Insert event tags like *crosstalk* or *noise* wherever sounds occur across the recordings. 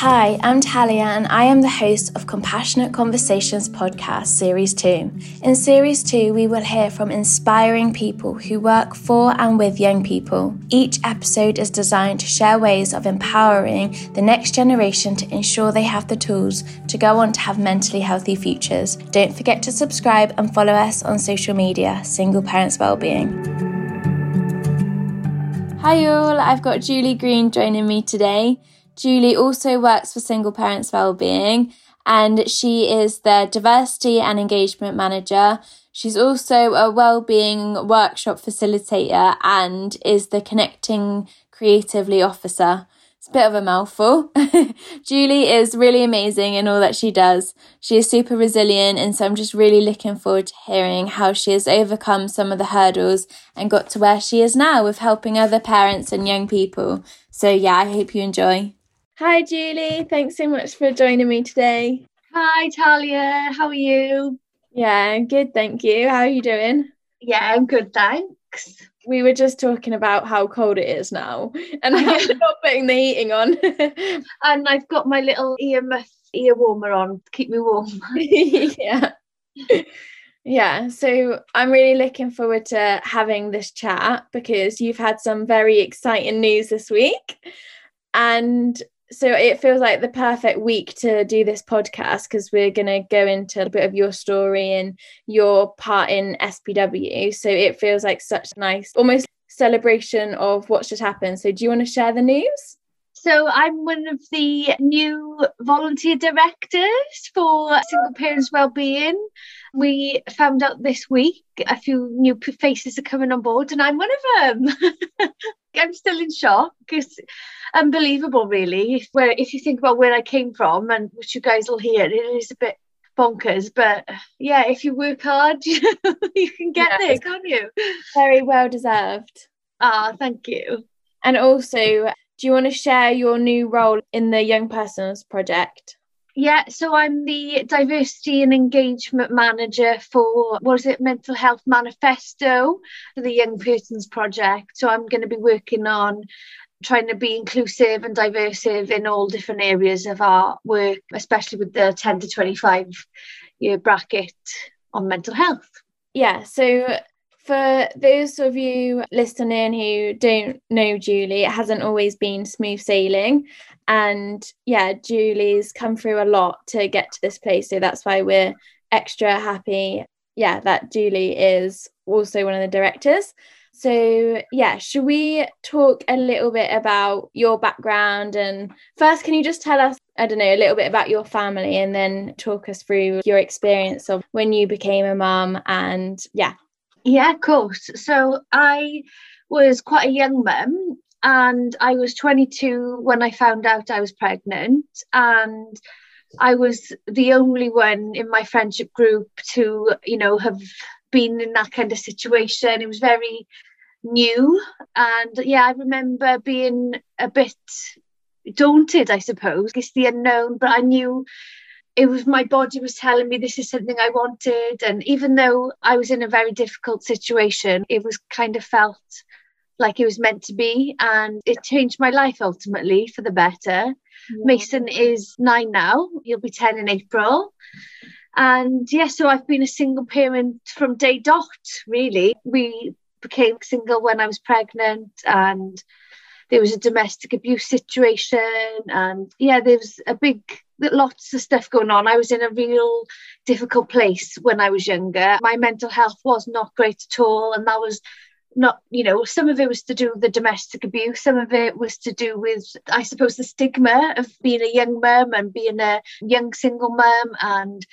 Hi, I'm Talia, and I am the host of Compassionate Conversations podcast, Series 2. In Series 2, we will hear from inspiring people who work for and with young people. Each episode is designed to share ways of empowering the next generation to ensure they have the tools to go on to have mentally healthy futures. Don't forget to subscribe and follow us on social media, Single Parents Wellbeing. Hi, all, I've got Julie Green joining me today. Julie also works for Single Parents Wellbeing and she is the Diversity and Engagement Manager. She's also a Wellbeing Workshop Facilitator and is the Connecting Creatively Officer. It's a bit of a mouthful. *laughs* Julie is really amazing in all that she does. She is super resilient, and so I'm just really looking forward to hearing how she has overcome some of the hurdles and got to where she is now with helping other parents and young people. So, yeah, I hope you enjoy. Hi, Julie. Thanks so much for joining me today. Hi, Talia. How are you? Yeah, good. Thank you. How are you doing? Yeah, I'm good. Thanks. We were just talking about how cold it is now, and I'm not *laughs* putting the heating on. *laughs* and I've got my little ear ear warmer on to keep me warm. *laughs* yeah. Yeah, so I'm really looking forward to having this chat because you've had some very exciting news this week. And so it feels like the perfect week to do this podcast because we're going to go into a bit of your story and your part in SPW. So it feels like such a nice, almost celebration of what's just happened. So do you want to share the news? So I'm one of the new volunteer directors for Single Parents Wellbeing. We found out this week a few new faces are coming on board, and I'm one of them. *laughs* I'm still in shock. It's unbelievable, really. Where if you think about where I came from, and which you guys will hear, it is a bit bonkers. But yeah, if you work hard, *laughs* you can get yes. there, can't you? Very well deserved. Ah, thank you. And also, do you want to share your new role in the Young Persons Project? Yeah, so I'm the diversity and engagement manager for what is it, Mental Health Manifesto the Young Persons Project. So I'm going to be working on trying to be inclusive and diversive in all different areas of our work, especially with the 10 to 25 year bracket on mental health. Yeah, so for those of you listening who don't know Julie, it hasn't always been smooth sailing. And yeah, Julie's come through a lot to get to this place. So that's why we're extra happy, yeah, that Julie is also one of the directors. So, yeah, should we talk a little bit about your background? And first, can you just tell us, I don't know, a little bit about your family and then talk us through your experience of when you became a mum and, yeah, yeah, of course. So I was quite a young mum and I was 22 when I found out I was pregnant and I was the only one in my friendship group to, you know, have been in that kind of situation. It was very new and yeah, I remember being a bit daunted, I suppose. It's the unknown, but I knew it was my body was telling me this is something I wanted. And even though I was in a very difficult situation, it was kind of felt like it was meant to be. And it changed my life ultimately for the better. Yeah. Mason is nine now, he'll be 10 in April. And yeah, so I've been a single parent from day dot, really. We became single when I was pregnant and there was a domestic abuse situation and yeah there was a big lots of stuff going on. I was in a real difficult place when I was younger. My mental health was not great at all. And that was not, you know, some of it was to do with the domestic abuse, some of it was to do with, I suppose, the stigma of being a young mum and being a young single mum. And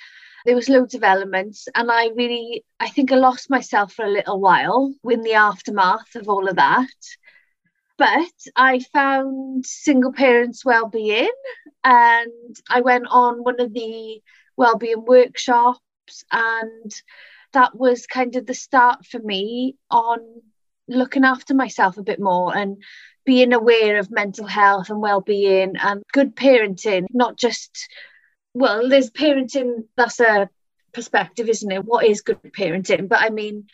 there was loads of elements. And I really, I think I lost myself for a little while in the aftermath of all of that. But I found single parents well-being and I went on one of the well-being workshops and that was kind of the start for me on looking after myself a bit more and being aware of mental health and well-being and good parenting not just well there's parenting that's a perspective isn't it? What is good parenting? But i mean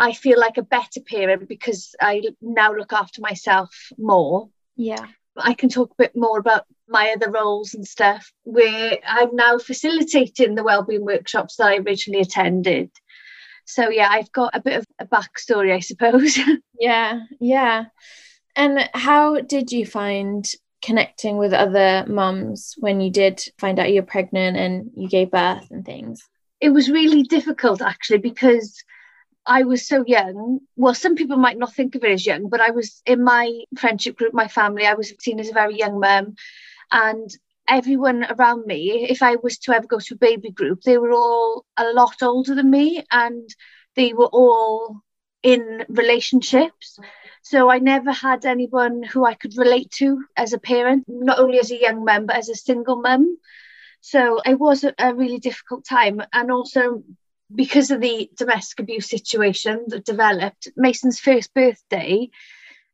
I feel like a better parent because I now look after myself more. Yeah. I can talk a bit more about my other roles and stuff, where I'm now facilitating the wellbeing workshops that I originally attended. So yeah, I've got a bit of a backstory, I suppose. *laughs* yeah, yeah. And how did you find connecting with other mums when you did find out you're pregnant and you gave birth and things? It was really difficult actually because I was so young. Well, some people might not think of it as young, but I was in my friendship group, my family, I was seen as a very young mum. And everyone around me, if I was to ever go to a baby group, they were all a lot older than me and they were all in relationships. So I never had anyone who I could relate to as a parent, not only as a young mum, but as a single mum. So it was a, really difficult time. And also because of the domestic abuse situation that developed, Mason's first birthday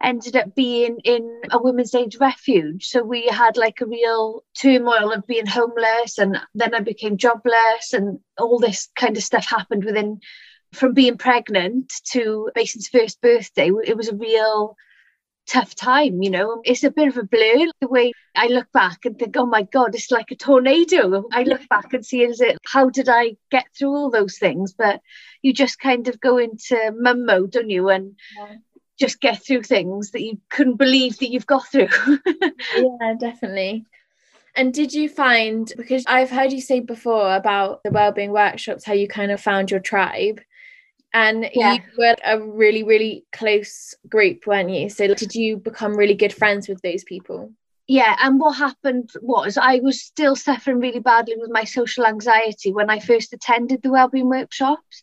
ended up being in a women's aid refuge. So we had like a real turmoil of being homeless, and then I became jobless, and all this kind of stuff happened within from being pregnant to Mason's first birthday. It was a real tough time, you know. It's a bit of a blur the way I look back and think, oh my God, it's like a tornado. I look back and see, is it, how did I get through all those things? But you just kind of go into mum mode, don't you? And yeah. just get through things that you couldn't believe that you've got through. *laughs* yeah, definitely. And did you find, because I've heard you say before about the wellbeing workshops, how you kind of found your tribe and yeah. you were a really really close group weren't you so did you become really good friends with those people yeah and what happened was i was still suffering really badly with my social anxiety when i first attended the wellbeing workshops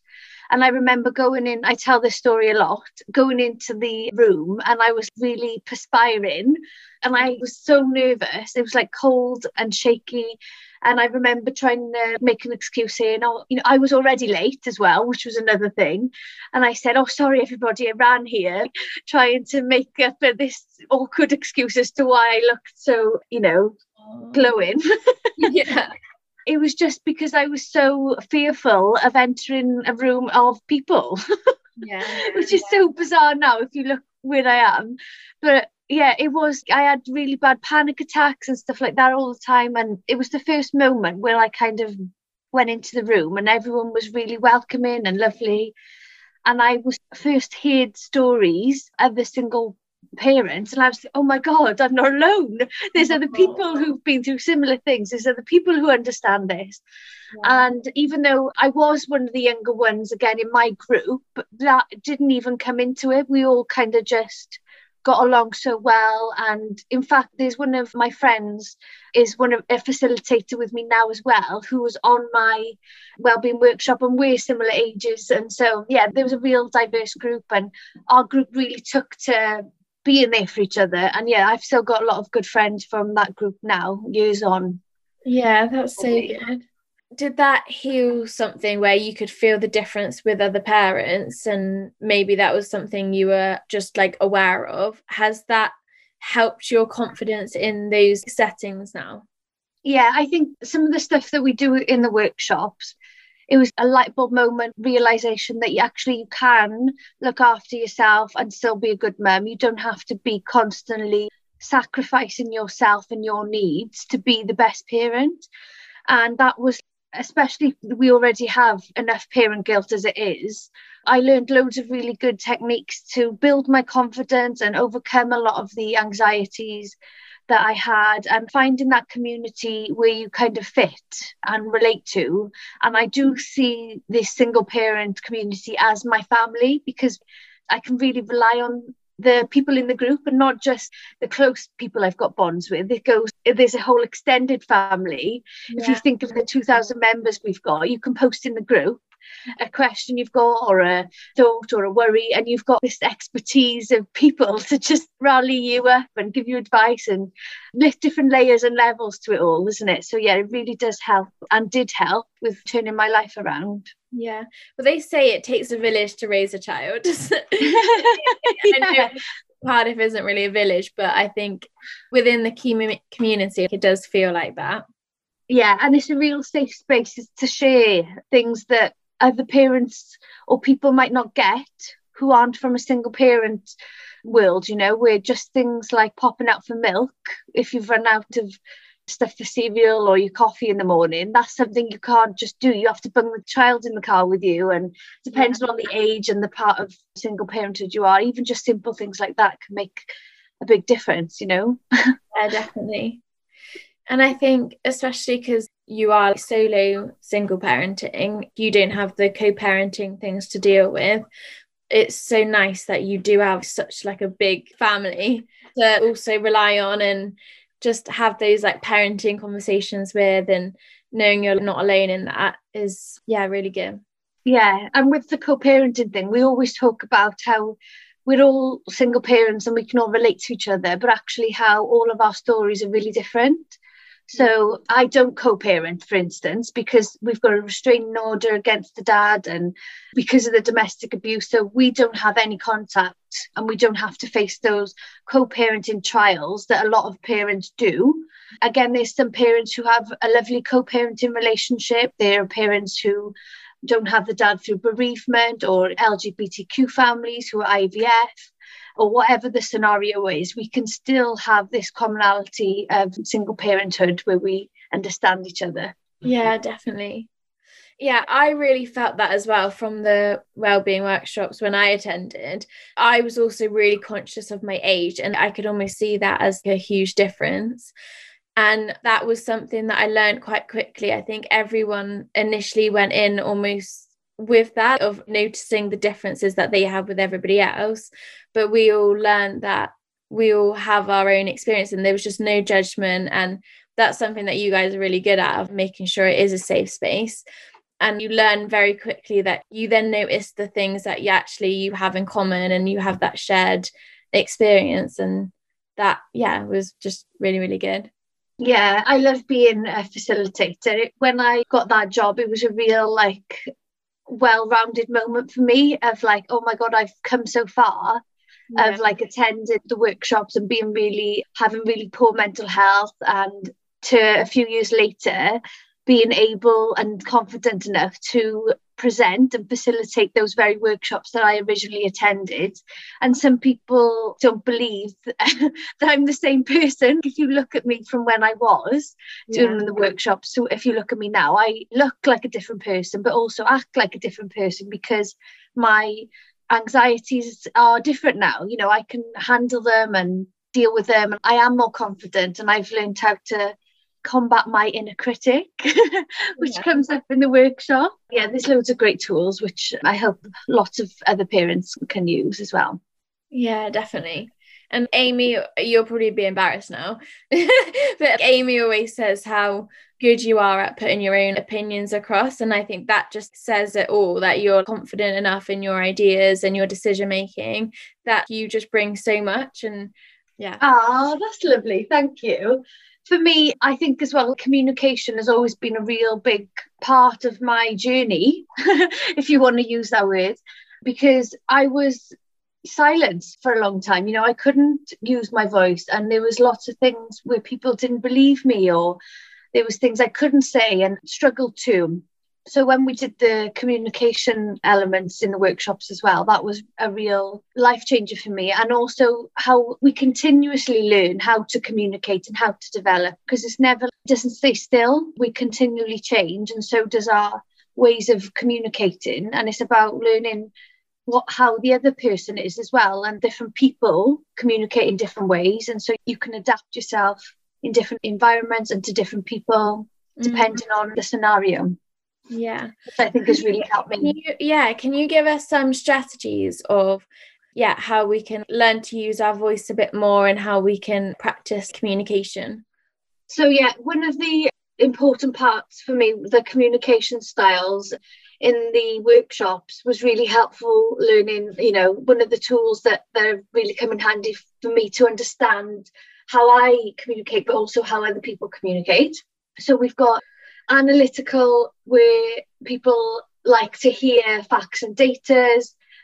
and I remember going in, I tell this story a lot, going into the room and I was really perspiring and I was so nervous. It was like cold and shaky. And I remember trying to make an excuse saying, oh, you know, I was already late as well, which was another thing. And I said, oh, sorry, everybody, I ran here, *laughs* trying to make up this awkward excuse as to why I looked so, you know, glowing. *laughs* yeah. *laughs* it was just because I was so fearful of entering a room of people. Yeah. which is yeah. so bizarre now if you look where I am. But yeah, it was. I had really bad panic attacks and stuff like that all the time. And it was the first moment where I kind of went into the room and everyone was really welcoming and lovely. And I was first heard stories of the single parents and I was like, oh my god I'm not alone there's other *laughs* people who've been through similar things there's other people who understand this yeah. and even though I was one of the younger ones again in my group that didn't even come into it we all kind of just got along so well. And in fact, there's one of my friends is one of a facilitator with me now as well, who was on my wellbeing workshop, and we're similar ages. And so, yeah, there was a real diverse group, and our group really took to being there for each other. And yeah, I've still got a lot of good friends from that group now, years on. Yeah, that's so good did that heal something where you could feel the difference with other parents? And maybe that was something you were just like aware of. Has that helped your confidence in those settings now? Yeah i think some of the stuff that we do in the workshops it was a light bulb moment realization that you actually can look after yourself and still be a good mum. You don't have to be constantly sacrificing yourself and your needs to be the best parent. And that was especially we already have enough parent guilt as it is i learned loads of really good techniques to build my confidence and overcome a lot of the anxieties that i had and finding that community where you kind of fit and relate to. And i do see this single parent community as my family because i can really rely on the people in the group and not just the close people I've got bonds with. It goes, there's a whole extended family. Yeah. If you think of the 2,000 members we've got, you can post in the group a question you've got or a thought or a worry and you've got this expertise of people *laughs* to just rally you up and give you advice and lift different layers and levels to it all isn't it so yeah it really does help and did help with turning my life around yeah but they say it takes a village to raise a child *laughs* *laughs* yeah. Cardiff isn't really a village, but I think within the community, it does feel like that. Yeah, and it's a real safe space to share things that other parents or people might not get who aren't from a single parent world, you know, where just things like popping out for milk, if you've run out of stuff for cereal or your coffee in the morning, that's something you can't just do. You have to bring the child in the car with you. And depending yeah. on the age and the part of single parenthood you are, even just simple things like that can make a big difference, you know? yeah, definitely. And I think, especially because you are solo single parenting, you don't have the co parenting things to deal with. It's so nice that you do have such like a big family to also rely on and just have those like parenting conversations with and knowing you're not alone in that is yeah really good yeah and with the co-parenting thing we always talk about how we're all single parents and we can all relate to each other but actually how all of our stories are really different so I don't co-parent, for instance, because we've got a restraining order against the dad and because of the domestic abuse. So we don't have any contact and we don't have to face those co-parenting trials that a lot of parents do. Again, there's some parents who have a lovely co-parenting relationship. There are parents who don't have the dad through bereavement or LGBTQ families who are IVF or whatever the scenario is, we can still have this commonality of single parenthood where we understand each other. Yeah, definitely. Yeah, I really felt that as well from the wellbeing workshops when I attended. I was also really conscious of my age and I could almost see that as a huge difference. And that was something that I learned quite quickly. I think everyone initially went in almost with that of noticing the differences that they have with everybody else but we all learned that we all have our own experience and there was just no judgment. And that's something that you guys are really good at of making sure it is a safe space. And you learn very quickly that you then notice the things that you actually you have in common and you have that shared experience. And that yeah was just really really good. Yeah i love being a facilitator. When i got that job it was a real like well-rounded moment for me of like oh my god i've come so far yeah. of like attending the workshops and being really having really poor mental health and to a few years later being able and confident enough to present and facilitate those very workshops that I originally attended. And some people don't believe *laughs* that I'm the same person. If you look at me from when I was yeah. doing the workshops, so if you look at me now, I look like a different person, but also act like a different person because my anxieties are different now. You know, I can handle them and deal with them. And I am more confident and I've learned how to combat my inner critic, *laughs* which yeah. comes up in the workshop. Yeah, there's loads of great tools which I hope lots of other parents can use as well. Yeah, definitely. And Amy, you'll probably be embarrassed now, *laughs* but Amy always says how good you are at putting your own opinions across. And I think that just says it all that you're confident enough in your ideas and your decision making that you just bring so much. And yeah. Oh, that's lovely. Thank you for me, I think as well, communication has always been a real big part of my journey, *laughs* if you want to use that word, because I was silenced for a long time. You know, I couldn't use my voice, and there was lots of things where people didn't believe me, or there was things I couldn't say and struggled to so when we did the communication elements in the workshops as well that was a real life changer for me and also how we continuously learn how to communicate and how to develop because it's never doesn't stay still we continually change and so does our ways of communicating and it's about learning what how the other person is as well and different people communicate in different ways and so you can adapt yourself in different environments and to different people mm. depending mm. on the scenario yeah. Which I think has really helped me. You, yeah. Can you give us some strategies of yeah, how we can learn to use our voice a bit more and how we can practice communication? So yeah, one of the important parts for me, the communication styles in the workshops was really helpful learning, you know, one of the tools that, that really come in handy for me to understand how I communicate, but also how other people communicate. So we've got analytical where people like to hear facts and data.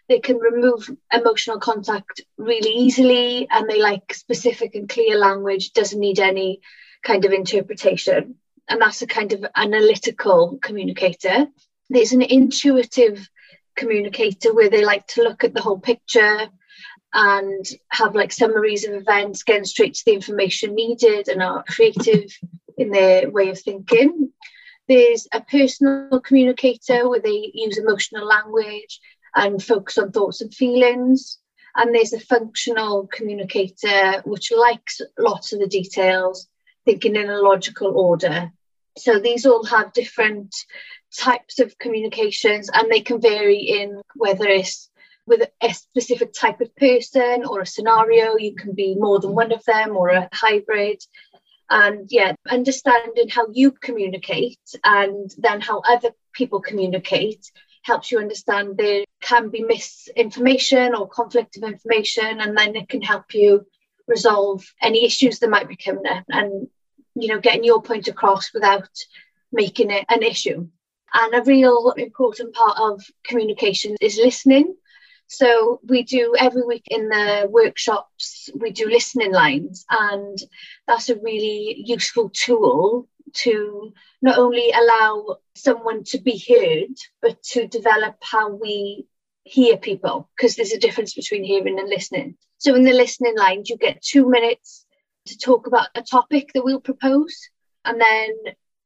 They can remove emotional contact really easily and they like specific and clear language doesn't need any kind of interpretation. And that's a kind of analytical communicator. There's an intuitive communicator where they like to look at the whole picture and have like summaries of events getting straight to the information needed and are creative in their way of thinking. There's a personal communicator where they use emotional language and focus on thoughts and feelings. And there's a functional communicator which likes lots of the details, thinking in a logical order. So these all have different types of communications and they can vary in whether it's with a specific type of person or a scenario. You can be more than one of them or a hybrid. And yeah, understanding how you communicate and then how other people communicate helps you understand there can be misinformation or conflict of information, and then it can help you resolve any issues that might be coming up and you know getting your point across without making it an issue. And a real important part of communication is listening. So we do every week in the workshops, we do listening lines, and that's a really useful tool to not only allow someone to be heard, but to develop how we hear people, because there's a difference between hearing and listening. So in the listening lines, you get two minutes to talk about a topic that we'll propose, and then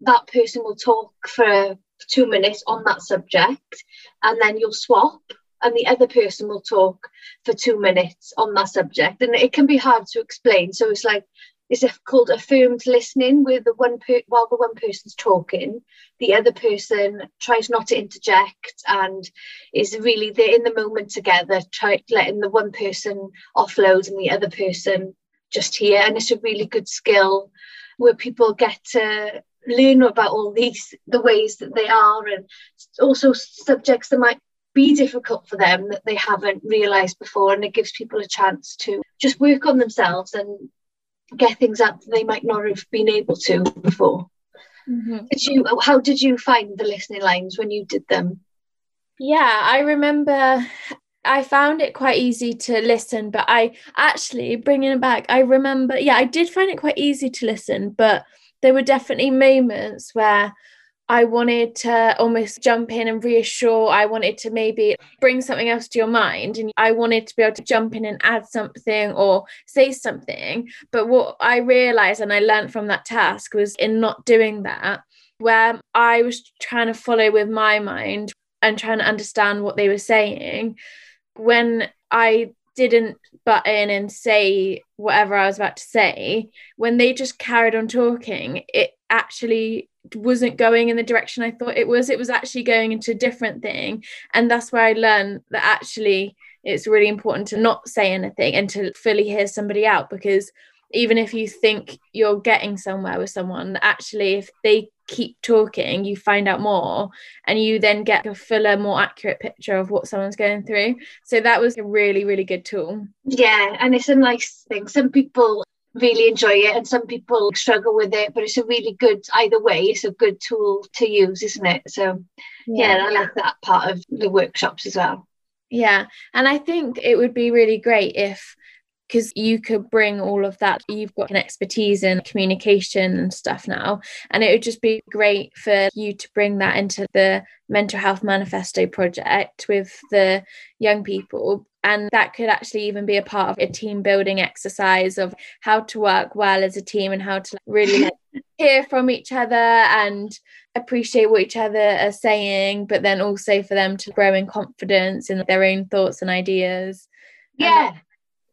that person will talk for two minutes on that subject, and then you'll swap and the other person will talk for two minutes on that subject. And it can be hard to explain. So it's like it's called affirmed listening, where the one per- while the one person's talking, the other person tries not to interject and is really they're in the moment together, try letting the one person offload and the other person just hear. And it's a really good skill where people get to learn about all these the ways that they are and also subjects that might be difficult for them that they haven't realized before and it gives people a chance to just work on themselves and get things up that they might not have been able to before mm-hmm. did you how did you find the listening lines when you did them yeah i remember I found it quite easy to listen, but I actually bringing it back, I remember, yeah, I did find it quite easy to listen, but there were definitely moments where I wanted to almost jump in and reassure. I wanted to maybe bring something else to your mind. And I wanted to be able to jump in and add something or say something. But what I realized and I learned from that task was in not doing that, where I was trying to follow with my mind and trying to understand what they were saying. When I didn't butt in and say whatever I was about to say, when they just carried on talking, it actually wasn't going in the direction I thought it was. It was actually going into a different thing. And that's where I learned that actually it's really important to not say anything and to fully hear somebody out because even if you think you're getting somewhere with someone, actually, if they keep talking, you find out more and you then get a fuller, more accurate picture of what someone's going through. So that was a really, really good tool. Yeah. And it's a nice thing. Some people really enjoy it and some people struggle with it but it's a really good either way it's a good tool to use isn't it? So yeah, yeah. i like that part of the workshops as well. Yeah and i think it would be really great if because you could bring all of that you've got an expertise in communication and stuff now and it would just be great for you to bring that into the mental health manifesto project with the young people and that could actually even be a part of a team building exercise of how to work well as a team and how to really like, *laughs* hear from each other and appreciate what each other are saying but then also for them to grow in confidence in their own thoughts and ideas. Yeah. and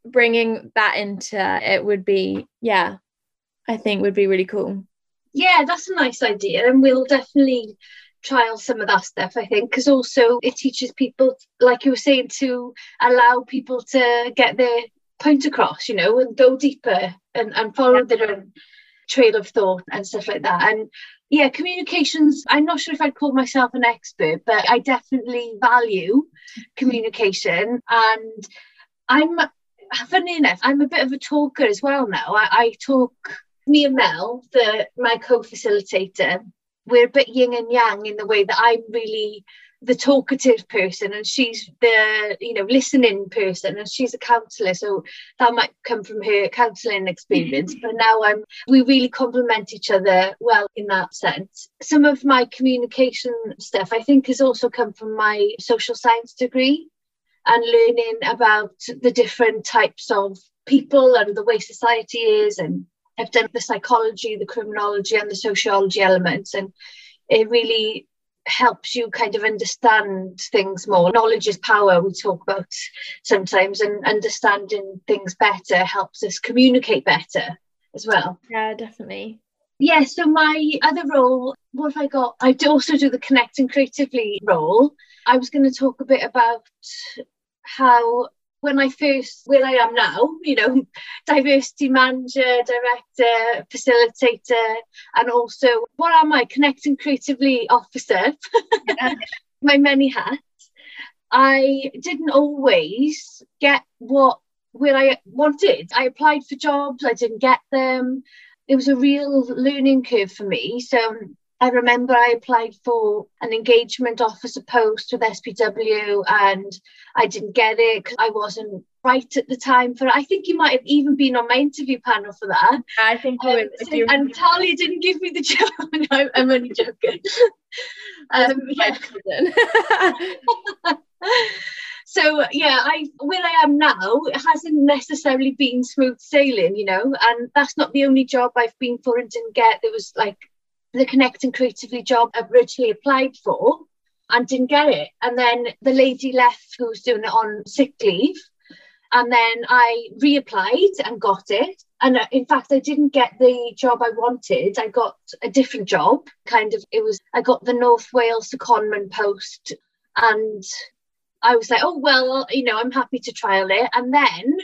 bringing that into it would be yeah i think would be really cool. Yeah that's a nice idea and we'll definitely trial some of that stuff i think because also it teaches people like you were saying to allow people to get their point across you know and go deeper and, and follow their own trail of thought and stuff like that. And yeah communications i'm not sure if i'd call myself an expert but i definitely value communication. And i'm funny enough i'm a bit of a talker as well now. I, I talk me and mel the my co-facilitator we're a bit yin and yang in the way that I'm really the talkative person and she's the you know listening person and she's a counselor so that might come from her counseling experience. *laughs* But now I'm we really complement each other well in that sense. Some of my communication stuff I think has also come from my social science degree and learning about the different types of people and the way society is and I've done the psychology, the criminology, and the sociology elements, and it really helps you kind of understand things more. Knowledge is power, we talk about sometimes, and understanding things better helps us communicate better as well. Yeah, definitely. Yeah, so my other role, what have I got? I also do the connecting creatively role. I was going to talk a bit about how when I first, where I am now, you know, *laughs* diversity manager, director, facilitator, and also what am I, connecting creatively officer, *laughs* my many hats. I didn't always get what where I wanted. I applied for jobs, I didn't get them. It was a real learning curve for me. So I remember I applied for an engagement officer post with SPW and I didn't get it because I wasn't right at the time for it. I think you might have even been on my interview panel for that. I think um, so, and Talia didn't give me the *laughs* job. *laughs* no, I'm only joking. um, yeah. *laughs* so yeah, I where I am now, it hasn't necessarily been smooth sailing, you know, and that's not the only job I've been for and didn't get. There was like the Connecting Creatively job I originally applied for and didn't get it. And then the lady left who was doing it on sick leave. And then I reapplied and got it. And uh, in fact, I didn't get the job I wanted. I got a different job. Kind of, it was, I got the North Wales secondment post. And I was like, oh, well, you know, I'm happy to trial it. And then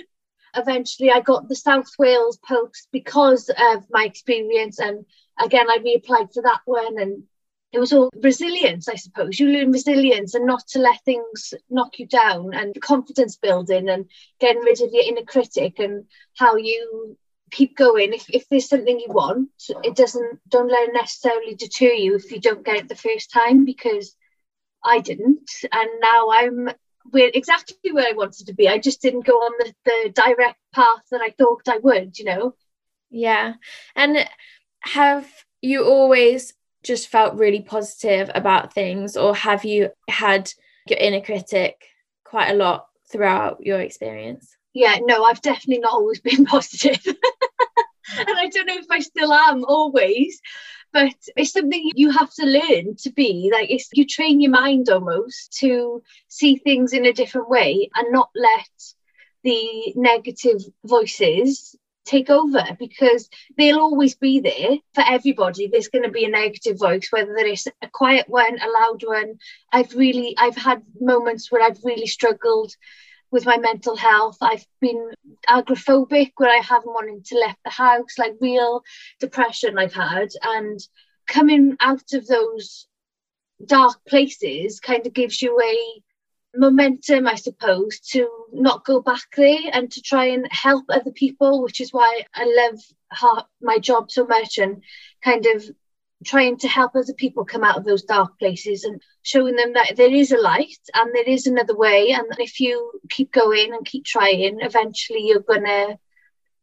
eventually I got the South Wales post because of my experience and again, I reapplied for that one and it was all resilience, I suppose. You learn resilience and not to let things knock you down and confidence building and getting rid of your inner critic and how you keep going. If, if there's something you want, it doesn't, don't let it necessarily deter you if you don't get it the first time because I didn't. And now I'm where exactly where I wanted to be. I just didn't go on the, the direct path that I thought I would, you know? Yeah. And have you always just felt really positive about things or have you had your inner critic quite a lot throughout your experience yeah no i've definitely not always been *laughs* positive *laughs* and i don't know if i still am always but it's something you have to learn to be like it's you train your mind almost to see things in a different way and not let the negative voices take over because they'll always be there for everybody. There's going to be a negative voice whether it's a quiet one a loud one. I've really i've had moments where i've really struggled with my mental health. I've been agoraphobic where i haven't wanted to left the house like real depression i've had. And coming out of those dark places kind of gives you a momentum, I suppose, to not go back there and to try and help other people, which is why I love my job so much and kind of trying to help other people come out of those dark places and showing them that there is a light and there is another way. And if you keep going and keep trying, eventually you're to,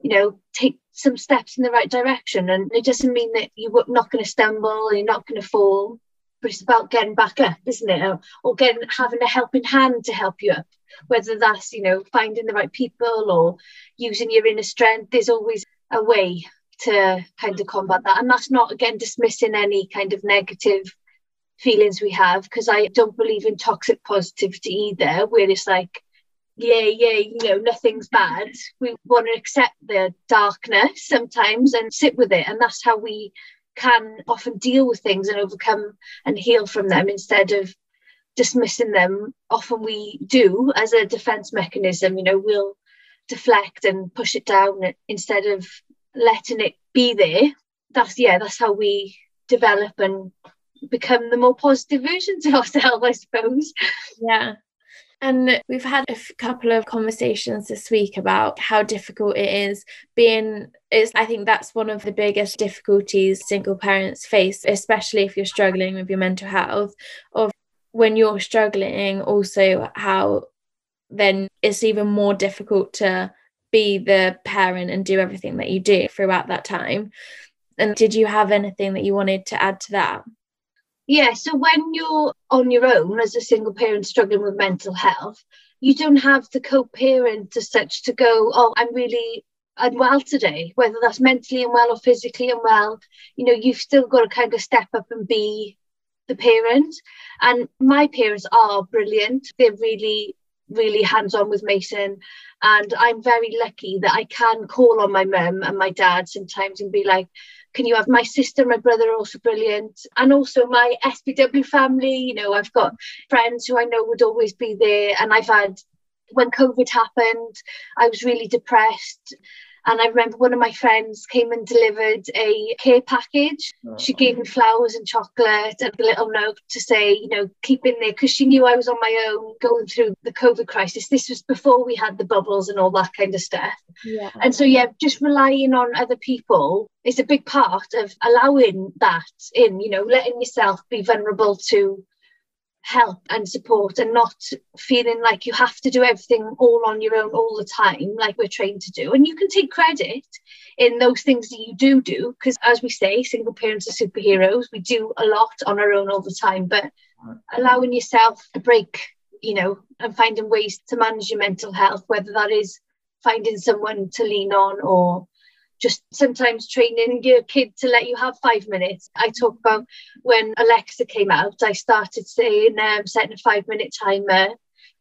you know, take some steps in the right direction. And it doesn't mean that you're not going to stumble, and you're not going to fall but it's about getting back up, isn't it? Or, or getting having a helping hand to help you up, whether that's you know finding the right people or using your inner strength. There's always a way to kind of combat that, and that's not again dismissing any kind of negative feelings we have because I don't believe in toxic positivity either, where it's like yeah, yeah, you know, nothing's bad. We want to accept the darkness sometimes and sit with it. And that's how we can often deal with things and overcome and heal from them instead of dismissing them. Often we do as a defense mechanism, you know, we'll deflect and push it down instead of letting it be there. That's, yeah, that's how we develop and become the more positive versions of ourselves, I suppose. Yeah. And we've had a couple of conversations this week about how difficult it is being is I think that's one of the biggest difficulties single parents face, especially if you're struggling with your mental health, of when you're struggling, also how then it's even more difficult to be the parent and do everything that you do throughout that time. And did you have anything that you wanted to add to that? Yeah, so when you're on your own as a single parent struggling with mental health, you don't have the co parent as such to go, oh, I'm really unwell today, whether that's mentally unwell or physically unwell, you know, you've still got to kind of step up and be the parent. And my parents are brilliant. They're really, really hands on with Mason. And I'm very lucky that I can call on my mum and my dad sometimes and be like, can you have my sister, my brother are also brilliant, and also my SPW family. You know, I've got friends who I know would always be there, and I've had when COVID happened, I was really depressed. And I remember one of my friends came and delivered a care package. Oh. She gave me flowers and chocolate and a little note to say, you know, keep in there because she knew I was on my own going through the COVID crisis. This was before we had the bubbles and all that kind of stuff. Yeah. And so, yeah, just relying on other people is a big part of allowing that in, you know, letting yourself be vulnerable to help and support and not feeling like you have to do everything all on your own all the time like we're trained to do. And you can take credit in those things that you do do because as we say single parents are superheroes. We do a lot on our own all the time but allowing yourself a break you know and finding ways to manage your mental health whether that is finding someone to lean on or just sometimes training your kid to let you have five minutes. I talk about when Alexa came out, I started saying, um, setting a five minute timer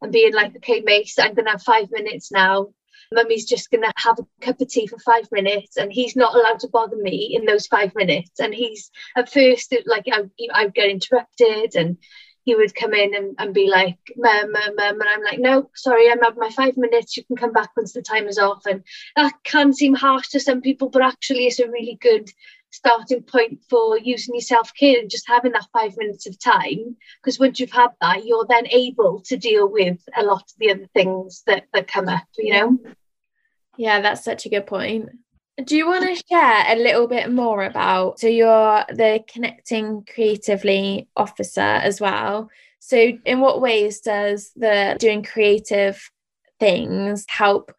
and being like, okay, Mace, I'm going to have five minutes now. Mummy's just going to have a cup of tea for five minutes and he's not allowed to bother me in those five minutes. And he's at first, like, I, I get interrupted and he would come in and, and be like, mum, mum, mum. And I'm like, no, sorry, I'm having my five minutes. You can come back once the time is off. And that can seem harsh to some people, but actually it's a really good starting point for using your self-care and just having that five minutes of time. Because once you've had that, you're then able to deal with a lot of the other things that, that come up, you know? Yeah, that's such a good point. Do you want to share a little bit more about so you're the connecting creatively officer as well? So in what ways does the doing creative things help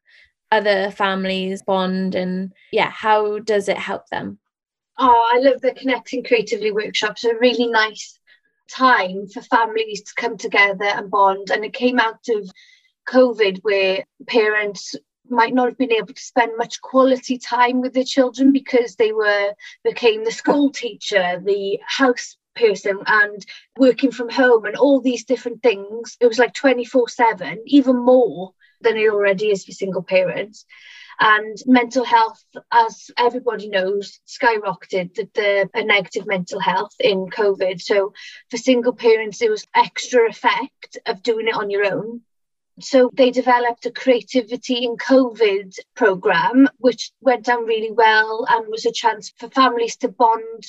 other families bond and yeah, how does it help them? Oh, I love the connecting creatively workshops. A really nice time for families to come together and bond. And it came out of COVID where parents might not have been able to spend much quality time with their children because they were became the school teacher, the house person and working from home and all these different things. It was like 24 7, even more than it already is for single parents. And mental health, as everybody knows, skyrocketed the, the negative mental health in COVID. So for single parents, there was extra effect of doing it on your own so they developed a creativity in COVID program, which went down really well and was a chance for families to bond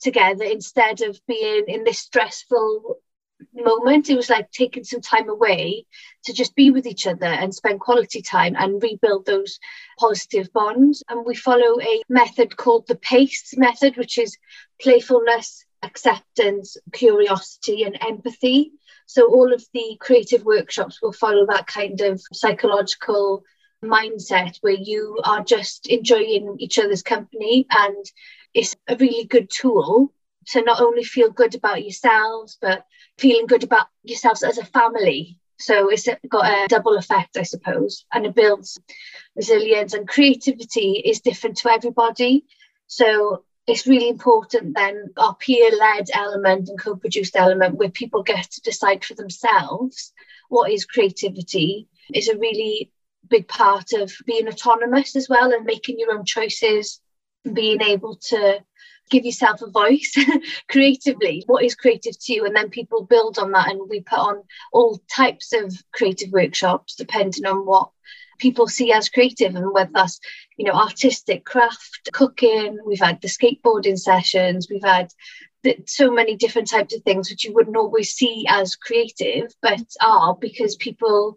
together instead of being in this stressful moment. It was like taking some time away to just be with each other and spend quality time and rebuild those positive bonds. And we follow a method called the PACE method, which is playfulness, acceptance, curiosity, and empathy. So all of the creative workshops will follow that kind of psychological mindset where you are just enjoying each other's company. And it's a really good tool to not only feel good about yourselves but feeling good about yourselves as a family. So it's got a double effect i suppose and it builds resilience. And creativity is different to everybody. So it's really important then our peer-led element and co-produced element where people get to decide for themselves what is creativity is a really big part of being autonomous as well and making your own choices and being able to give yourself a voice *laughs* creatively what is creative to you? And then people build on that and we put on all types of creative workshops depending on what people see as creative and whether that's you know artistic craft cooking we've had the skateboarding sessions we've had the, so many different types of things which you wouldn't always see as creative but are because people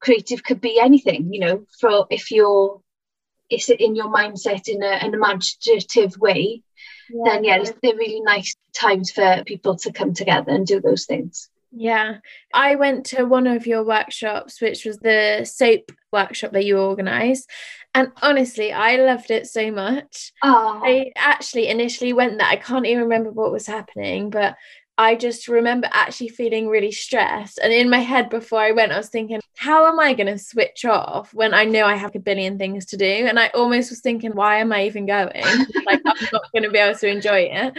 creative could be anything you know for if you're it's in your mindset in a, an imaginative way yeah. then yeah they're really nice times for people to come together and do those things yeah, I went to one of your workshops, which was the soap workshop that you organised. And honestly, I loved it so much. Oh. I actually initially went there. I can't even remember what was happening, but I just remember actually feeling really stressed. And in my head before I went, I was thinking, how am I going to switch off when I know I have a billion things to do? And I almost was thinking, why am I even going? like, I'm not going to be able to enjoy it.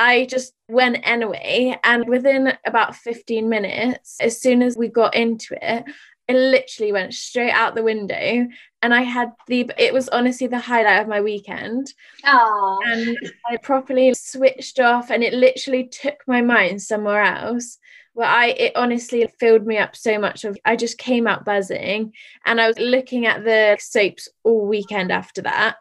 I just went anyway. And within about 15 minutes, as soon as we got into it, it literally went straight out the window and I had the it was honestly the highlight of my weekend. Oh. And I properly switched off and it literally took my mind somewhere else where I it honestly filled me up so much of I just came out buzzing and I was looking at the soaps all weekend after that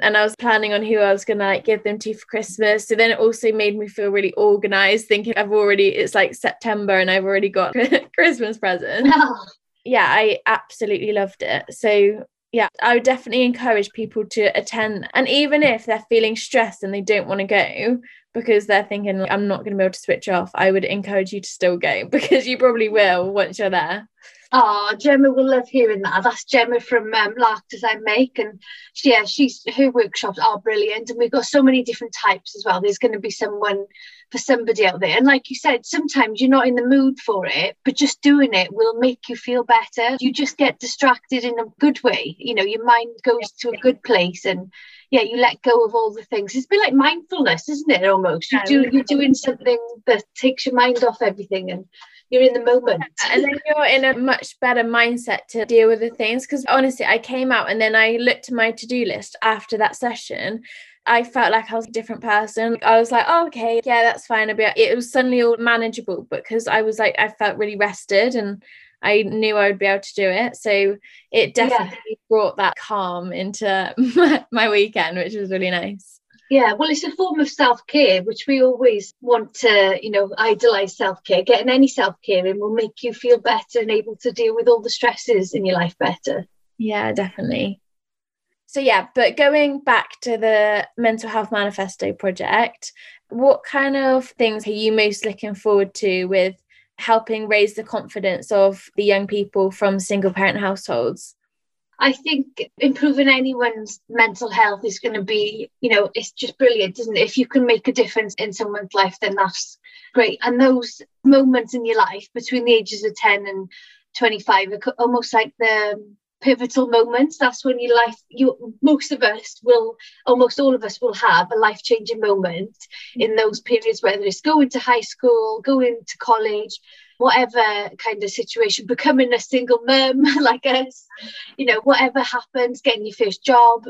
and I was planning on who I was gonna like give them to for Christmas. So then it also made me feel really organized, thinking I've already it's like September and I've already got *laughs* Christmas presents. Oh *laughs* yeah, I absolutely loved it. So yeah, I would definitely encourage people to attend. And even if they're feeling stressed and they don't want to go because they're thinking, I'm not going to be able to switch off, I would encourage you to still go *laughs* because you probably will once you're there. Oh, Gemma will love hearing that. That's Gemma from um, Lark Design Make, and she, yeah, she's her workshops are brilliant, and we've got so many different types as well. There's going to be someone for somebody out there, and like you said, sometimes you're not in the mood for it, but just doing it will make you feel better. You just get distracted in a good way. You know, your mind goes to a good place, and yeah, you let go of all the things. It's a bit like mindfulness, isn't it? Almost you do you're doing something that takes your mind off everything and you're in the moment and then you're in a much better mindset to deal with the things because honestly i came out and then i looked at my to-do list after that session I felt like I was a different person. I was like, oh, okay, yeah, that's fine. I'll be, it was suddenly all manageable because I was like, I felt really rested and I knew I would be able to do it. So it definitely yeah. brought that calm into *laughs* my weekend, which was really nice. Yeah, well, it's a form of self care, which we always want to, you know, idolize self care. Getting any self care in will make you feel better and able to deal with all the stresses in your life better. Yeah, definitely. So, yeah, but going back to the Mental Health Manifesto project, what kind of things are you most looking forward to with helping raise the confidence of the young people from single parent households? I think improving anyone's mental health is going to be, you know, it's just brilliant, isn't it? If you can make a difference in someone's life, then that's great. And those moments in your life between the ages of 10 and 25 are almost like the pivotal moments. That's when your life, you most of us will, almost all of us will have a life changing moment in those periods, whether it's going to high school, going to college, whatever kind of situation, becoming a single mum *laughs* like us, you know, whatever happens, getting your first job,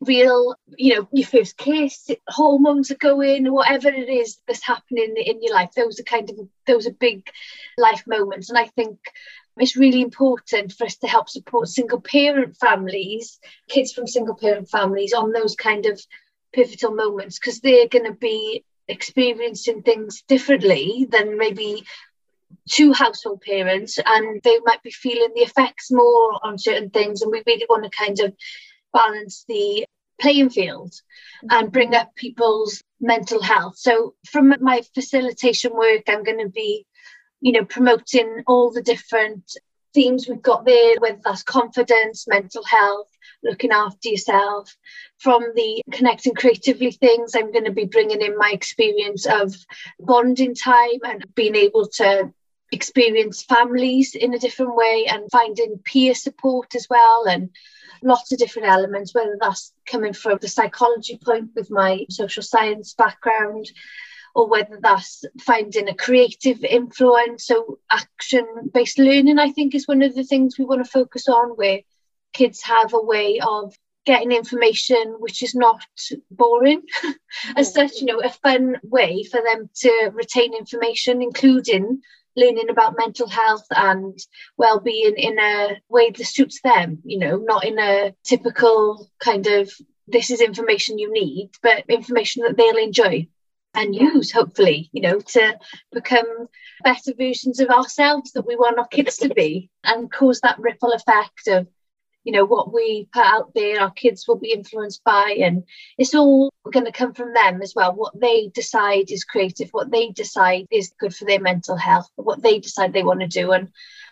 real, you know, your first kiss, hormones are going, whatever it is that's happening in your life, those are kind of those are big life moments. And I think it's really important for us to help support single parent families, kids from single parent families on those kind of pivotal moments because they're going to be experiencing things differently than maybe two household parents and they might be feeling the effects more on certain things and we really want to kind of balance the playing field and bring up people's mental health. So from my facilitation work i'm going to be you know promoting all the different themes we've got there whether that's confidence mental health looking after yourself. From the connecting creatively things i'm going to be bringing in my experience of bonding time and being able to experience families in a different way and finding peer support as well and lots of different elements whether that's coming from the psychology point with my social science background or whether that's finding a creative influence. So action based learning i think is one of the things we want to focus on where kids have a way of getting information which is not boring. *laughs* As such you know a fun way for them to retain information including learning about mental health and well-being in a way that suits them you know not in a typical kind of this is information you need but information that they'll enjoy and use hopefully you know to become better versions of ourselves that we want our kids to be and cause that ripple effect of you know what we put out there our kids will be influenced by and it's all going to come from them as well. What they decide is creative. What they decide is good for their mental health. What they decide they want to do and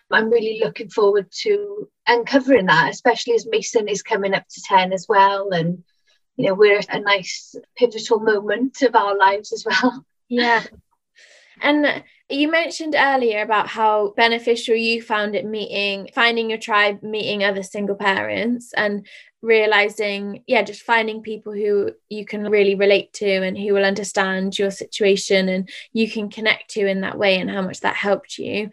i'm really looking forward to uncovering that especially as mason is coming up to 10 as well. And you know we're a nice pivotal moment of our lives as well. Yeah *laughs* And you mentioned earlier about how beneficial you found it meeting, finding your tribe, meeting other single parents, and realizing, yeah, just finding people who you can really relate to and who will understand your situation and you can connect to in that way, and how much that helped you.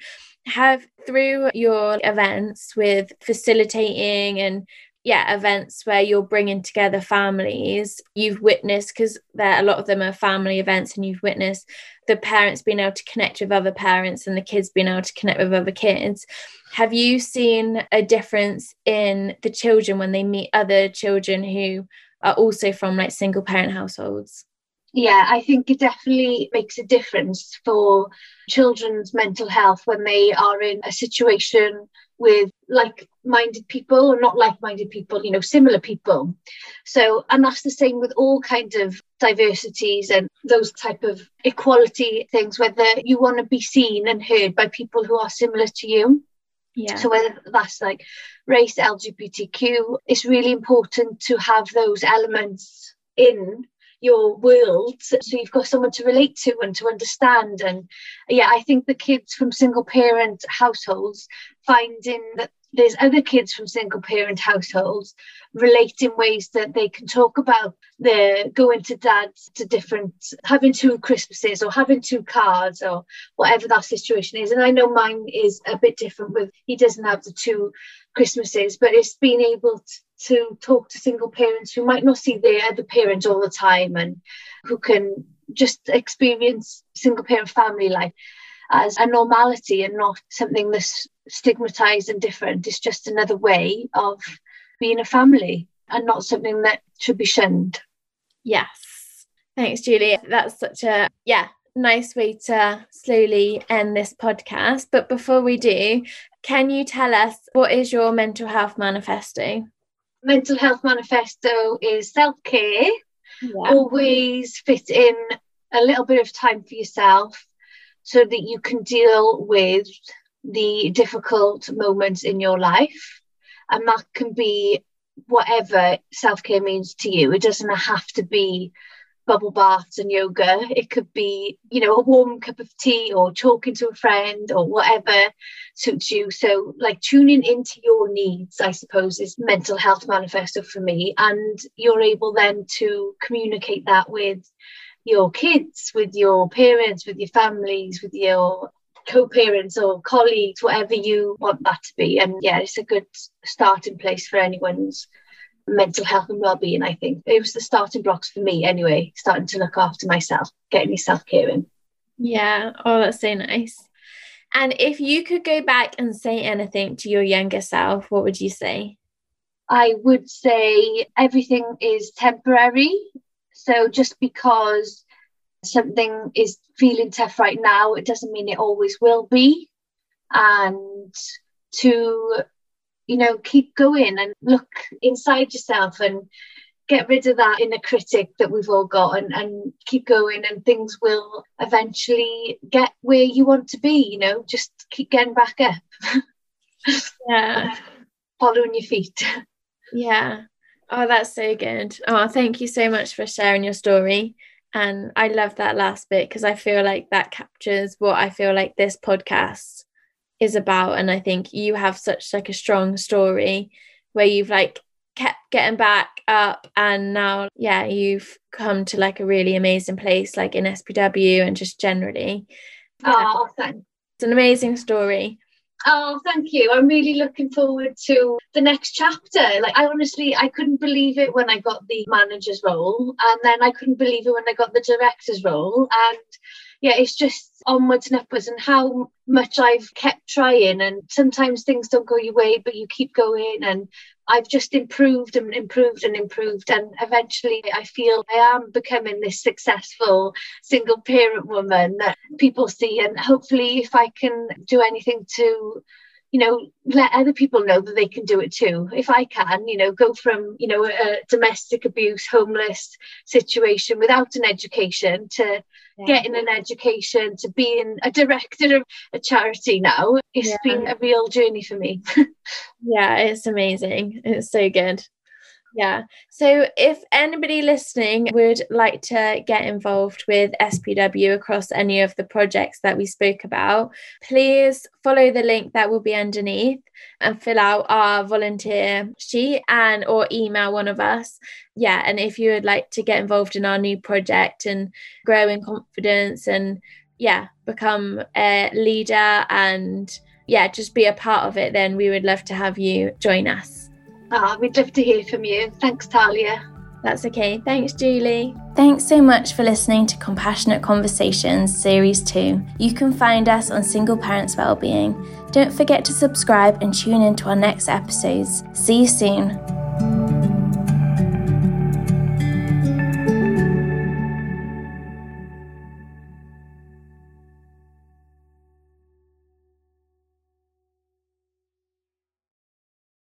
Have through your events with facilitating and yeah events where you're bringing together families. You've witnessed because there a lot of them are family events and you've witnessed the parents being able to connect with other parents and the kids being able to connect with other kids. Have you seen a difference in the children when they meet other children who are also from like single parent households yeah, I think it definitely makes a difference for children's mental health when they are in a situation with like minded people or not like minded people, you know, similar people. So, and that's the same with all kinds of diversities and those type of equality things, whether you want to be seen and heard by people who are similar to you. Yeah. So whether that's like race, LGBTQ, it's really important to have those elements in your world so you've got someone to relate to and to understand. And yeah i think the kids from single parent households finding that there's other kids from single parent households relate in ways that they can talk about their going to dads to different having two christmases or having two cards or whatever that situation is. And i know mine is a bit different with he doesn't have the two christmases but it's being able to, to talk to single parents who might not see their other parents all the time and who can just experience single parent family life as a normality and not something that's stigmatized and different. It's just another way of being a family and not something that should be shunned. Yes. Thanks, Julie. That's such a, yeah, nice way to slowly end this podcast. But before we do, can you tell us what is your mental health manifesto? Mental health manifesto is self care, yeah. always fit in a little bit of time for yourself so that you can deal with the difficult moments in your life. And that can be whatever self care means to you. It doesn't have to be bubble baths and yoga. It could be, you know, a warm cup of tea or talking to a friend or whatever suits you. So, like tuning into your needs, I suppose, is mental health manifesto for me. And you're able then to communicate that with your kids, with your parents, with your families, with your co-parents or colleagues, whatever you want that to be. And yeah, it's a good starting place for anyone's mental health and well-being, I think. It was the starting blocks for me anyway, starting to look after myself, getting me self-care. Yeah. Oh, that's so nice. And if you could go back and say anything to your younger self, what would you say? I would say everything is temporary. So just because something is feeling tough right now, it doesn't mean it always will be. And to, you know, keep going and look inside yourself and get rid of that inner critic that we've all got and, and keep going and things will eventually get where you want to be, you know, just keep getting back up. *laughs* yeah. Following your feet. *laughs* Yeah. Oh, that's so good. Oh, thank you so much for sharing your story. And I love that last bit because I feel like that captures what I feel like this podcast is about. And I think you have such like a strong story where you've like kept getting back up and now yeah you've come to like a really amazing place like in SPW and just generally. Oh, thanks. It's an amazing story. Oh, thank you. I'm really looking forward to the next chapter. Like, I honestly, I couldn't believe it when I got the manager's role, and then I couldn't believe it when I got the director's role. And yeah, it's just onwards and upwards, and how much I've kept trying. And sometimes things don't go your way, but you keep going. And I've just improved and improved and improved. And eventually, I feel I am becoming this successful single parent woman that people see. And hopefully, if I can do anything to you know, let other people know that they can do it too. If I can, you know, go from, you know, a domestic abuse, homeless situation without an education to yeah. getting an education to being a director of a charity now, it's yeah. been a real journey for me. *laughs* yeah, it's amazing. It's so good. Yeah. So if anybody listening would like to get involved with SPW across any of the projects that we spoke about, please follow the link that will be underneath and fill out our volunteer sheet and or email one of us. Yeah, and if you would like to get involved in our new project and grow in confidence and yeah, become a leader and yeah, just be a part of it, then we would love to have you join us. Ah, we'd love to hear from you. Thanks, Talia. That's okay. Thanks, Julie. Thanks so much for listening to Compassionate Conversations Series 2. You can find us on Single Parents Wellbeing. Don't forget to subscribe and tune in to our next episodes. See you soon.